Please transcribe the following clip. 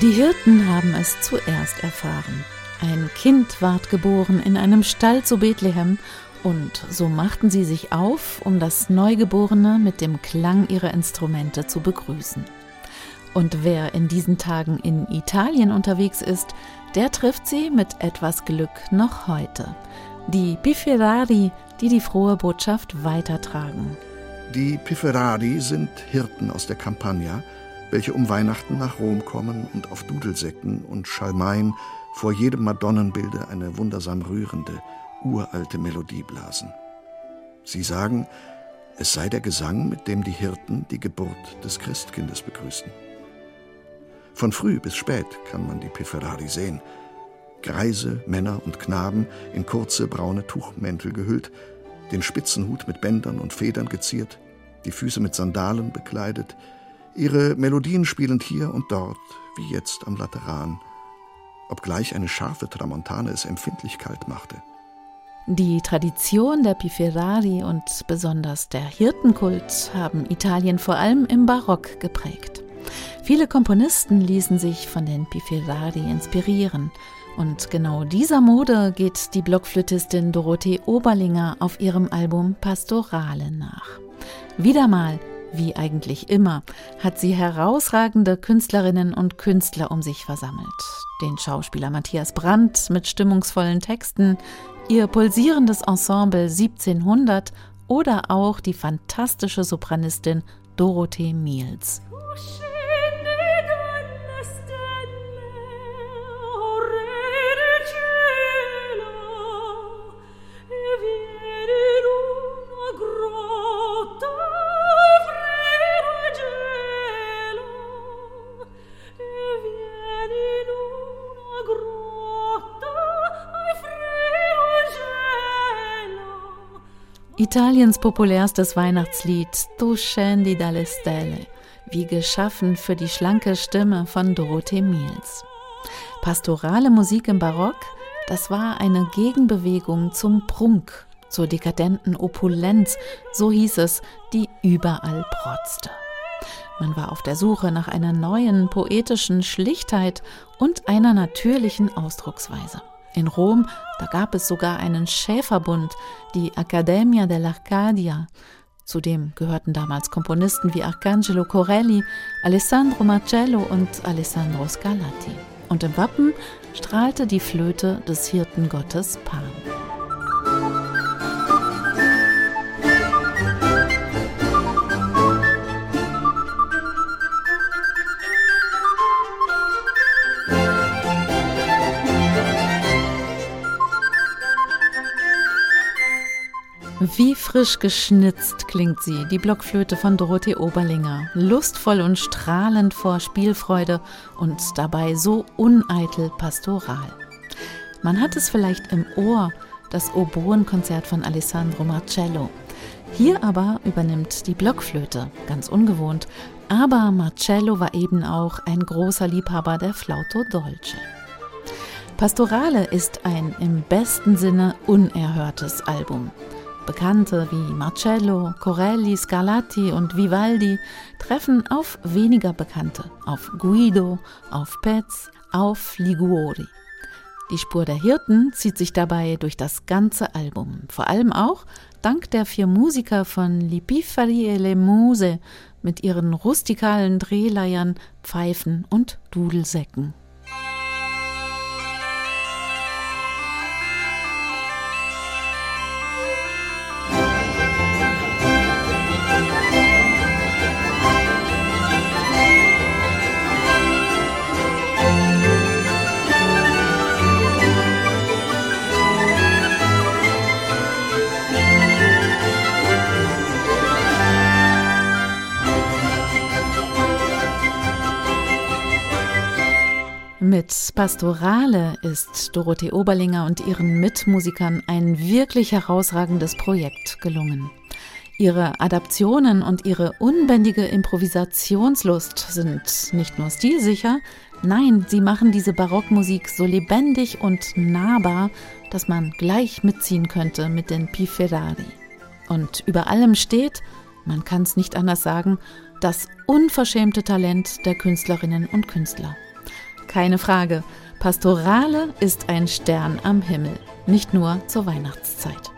Die Hirten haben es zuerst erfahren. Ein Kind ward geboren in einem Stall zu Bethlehem, und so machten sie sich auf, um das Neugeborene mit dem Klang ihrer Instrumente zu begrüßen. Und wer in diesen Tagen in Italien unterwegs ist, der trifft sie mit etwas Glück noch heute. Die Pifferari, die die frohe Botschaft weitertragen. Die Pifferari sind Hirten aus der Campagna, welche um Weihnachten nach Rom kommen und auf Dudelsäcken und Schalmeien vor jedem Madonnenbilde eine wundersam rührende, uralte Melodie blasen. Sie sagen, es sei der Gesang, mit dem die Hirten die Geburt des Christkindes begrüßen. Von früh bis spät kann man die Pifferari sehen. Greise, Männer und Knaben in kurze braune Tuchmäntel gehüllt, den Spitzenhut mit Bändern und Federn geziert, die Füße mit Sandalen bekleidet, ihre Melodien spielend hier und dort, wie jetzt am Lateran, obgleich eine scharfe Tramontane es empfindlich kalt machte. Die Tradition der Pifferari und besonders der Hirtenkult haben Italien vor allem im Barock geprägt. Viele Komponisten ließen sich von den Pifferari inspirieren. Und genau dieser Mode geht die Blockflötistin Dorothee Oberlinger auf ihrem Album Pastorale nach. Wieder mal, wie eigentlich immer, hat sie herausragende Künstlerinnen und Künstler um sich versammelt. Den Schauspieler Matthias Brandt mit stimmungsvollen Texten, ihr pulsierendes Ensemble 1700 oder auch die fantastische Sopranistin Dorothee Miels. Italiens populärstes Weihnachtslied Tu scendi dalle stelle, wie geschaffen für die schlanke Stimme von Dorothee Miels. Pastorale Musik im Barock, das war eine Gegenbewegung zum Prunk, zur dekadenten Opulenz, so hieß es, die überall protzte. Man war auf der Suche nach einer neuen poetischen Schlichtheit und einer natürlichen Ausdrucksweise. In Rom, da gab es sogar einen Schäferbund, die Accademia dell'Arcadia. Zudem gehörten damals Komponisten wie Arcangelo Corelli, Alessandro Marcello und Alessandro Scarlatti. Und im Wappen strahlte die Flöte des Hirtengottes Pan. Wie frisch geschnitzt klingt sie, die Blockflöte von Dorothee Oberlinger, lustvoll und strahlend vor Spielfreude und dabei so uneitel pastoral. Man hat es vielleicht im Ohr, das Oboenkonzert von Alessandro Marcello. Hier aber übernimmt die Blockflöte, ganz ungewohnt, aber Marcello war eben auch ein großer Liebhaber der Flauto Dolce. Pastorale ist ein im besten Sinne unerhörtes Album. Bekannte wie Marcello, Corelli, Scarlatti und Vivaldi treffen auf weniger Bekannte, auf Guido, auf Petz, auf Liguori. Die Spur der Hirten zieht sich dabei durch das ganze Album, vor allem auch dank der vier Musiker von Lipifari e le Muse mit ihren rustikalen Drehleiern, Pfeifen und Dudelsäcken. Mit Pastorale ist Dorothee Oberlinger und ihren Mitmusikern ein wirklich herausragendes Projekt gelungen. Ihre Adaptionen und ihre unbändige Improvisationslust sind nicht nur stilsicher, nein, sie machen diese Barockmusik so lebendig und nahbar, dass man gleich mitziehen könnte mit den Piferari. Und über allem steht, man kann es nicht anders sagen, das unverschämte Talent der Künstlerinnen und Künstler. Keine Frage, Pastorale ist ein Stern am Himmel, nicht nur zur Weihnachtszeit.